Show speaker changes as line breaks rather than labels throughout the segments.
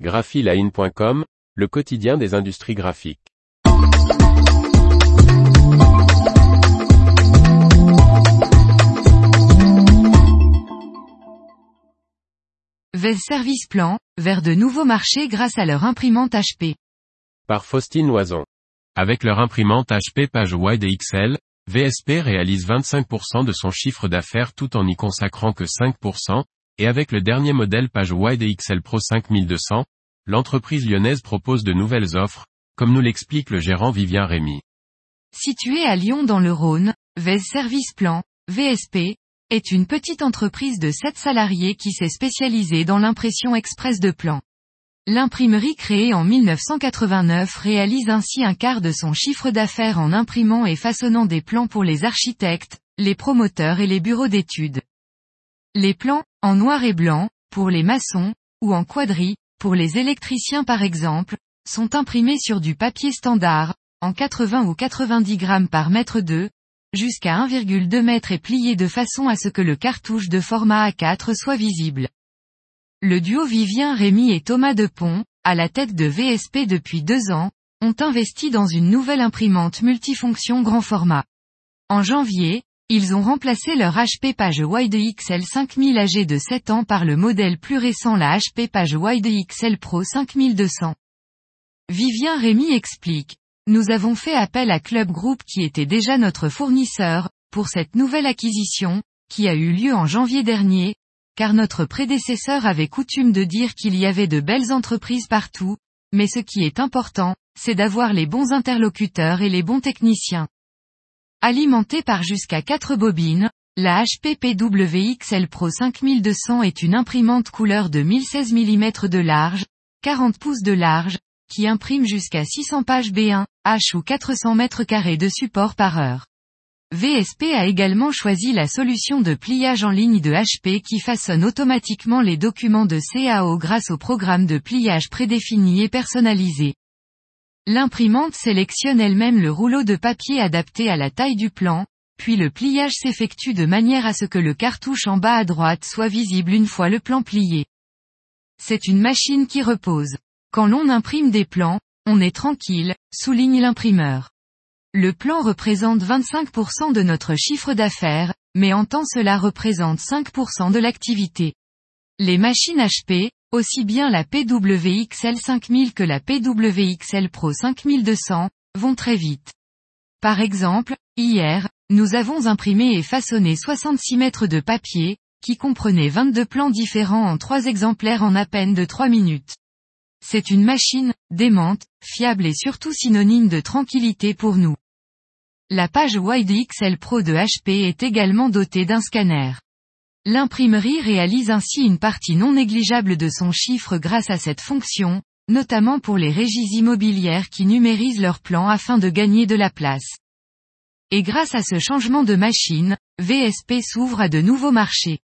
graphiline.com, le quotidien des industries graphiques.
VES Service Plan, vers de nouveaux marchés grâce à leur imprimante HP.
Par Faustine Loison. Avec leur imprimante HP page wide et XL, VSP réalise 25% de son chiffre d'affaires tout en n'y consacrant que 5%, et avec le dernier modèle page wide XL Pro 5200, l'entreprise lyonnaise propose de nouvelles offres, comme nous l'explique le gérant Vivien Rémy.
Situé à Lyon dans le Rhône, VES Service Plan, VSP, est une petite entreprise de 7 salariés qui s'est spécialisée dans l'impression express de plans. L'imprimerie créée en 1989 réalise ainsi un quart de son chiffre d'affaires en imprimant et façonnant des plans pour les architectes, les promoteurs et les bureaux d'études. Les plans, en noir et blanc, pour les maçons, ou en quadri, pour les électriciens par exemple, sont imprimés sur du papier standard, en 80 ou 90 grammes par mètre 2, jusqu'à 1,2 mètre et pliés de façon à ce que le cartouche de format A4 soit visible. Le duo Vivien Rémy et Thomas Depont, à la tête de VSP depuis deux ans, ont investi dans une nouvelle imprimante multifonction grand format. En janvier, ils ont remplacé leur HP Page Wide XL 5000 âgé de 7 ans par le modèle plus récent la HP Page Wide XL Pro 5200. Vivien Rémy explique. Nous avons fait appel à Club Group qui était déjà notre fournisseur, pour cette nouvelle acquisition, qui a eu lieu en janvier dernier, car notre prédécesseur avait coutume de dire qu'il y avait de belles entreprises partout, mais ce qui est important, c'est d'avoir les bons interlocuteurs et les bons techniciens. Alimentée par jusqu'à 4 bobines, la HP PWXL Pro 5200 est une imprimante couleur de 1016 mm de large, 40 pouces de large, qui imprime jusqu'à 600 pages B1, H ou 400 m2 de support par heure. VSP a également choisi la solution de pliage en ligne de HP qui façonne automatiquement les documents de CAO grâce au programme de pliage prédéfini et personnalisé. L'imprimante sélectionne elle-même le rouleau de papier adapté à la taille du plan, puis le pliage s'effectue de manière à ce que le cartouche en bas à droite soit visible une fois le plan plié. C'est une machine qui repose. Quand l'on imprime des plans, on est tranquille, souligne l'imprimeur. Le plan représente 25% de notre chiffre d'affaires, mais en temps cela représente 5% de l'activité. Les machines HP, aussi bien la PWXL 5000 que la PWXL Pro 5200, vont très vite. Par exemple, hier, nous avons imprimé et façonné 66 mètres de papier, qui comprenaient 22 plans différents en 3 exemplaires en à peine de 3 minutes. C'est une machine, démente, fiable et surtout synonyme de tranquillité pour nous. La page Wide XL Pro de HP est également dotée d'un scanner. L'imprimerie réalise ainsi une partie non négligeable de son chiffre grâce à cette fonction, notamment pour les régies immobilières qui numérisent leurs plans afin de gagner de la place. Et grâce à ce changement de machine, VSP s'ouvre à de nouveaux marchés.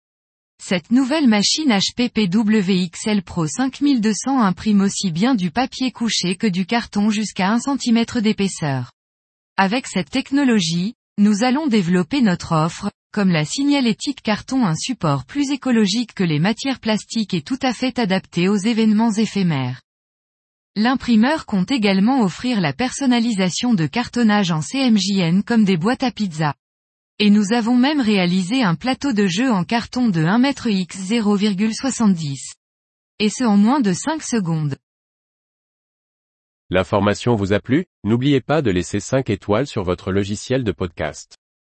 Cette nouvelle machine HP PWXL Pro 5200 imprime aussi bien du papier couché que du carton jusqu'à 1 cm d'épaisseur. Avec cette technologie, nous allons développer notre offre, comme la signalétique carton un support plus écologique que les matières plastiques et tout à fait adapté aux événements éphémères. L'imprimeur compte également offrir la personnalisation de cartonnage en CMJN comme des boîtes à pizza. Et nous avons même réalisé un plateau de jeu en carton de 1 m x 0,70. Et ce en moins de 5 secondes.
L'information vous a plu? N'oubliez pas de laisser 5 étoiles sur votre logiciel de podcast.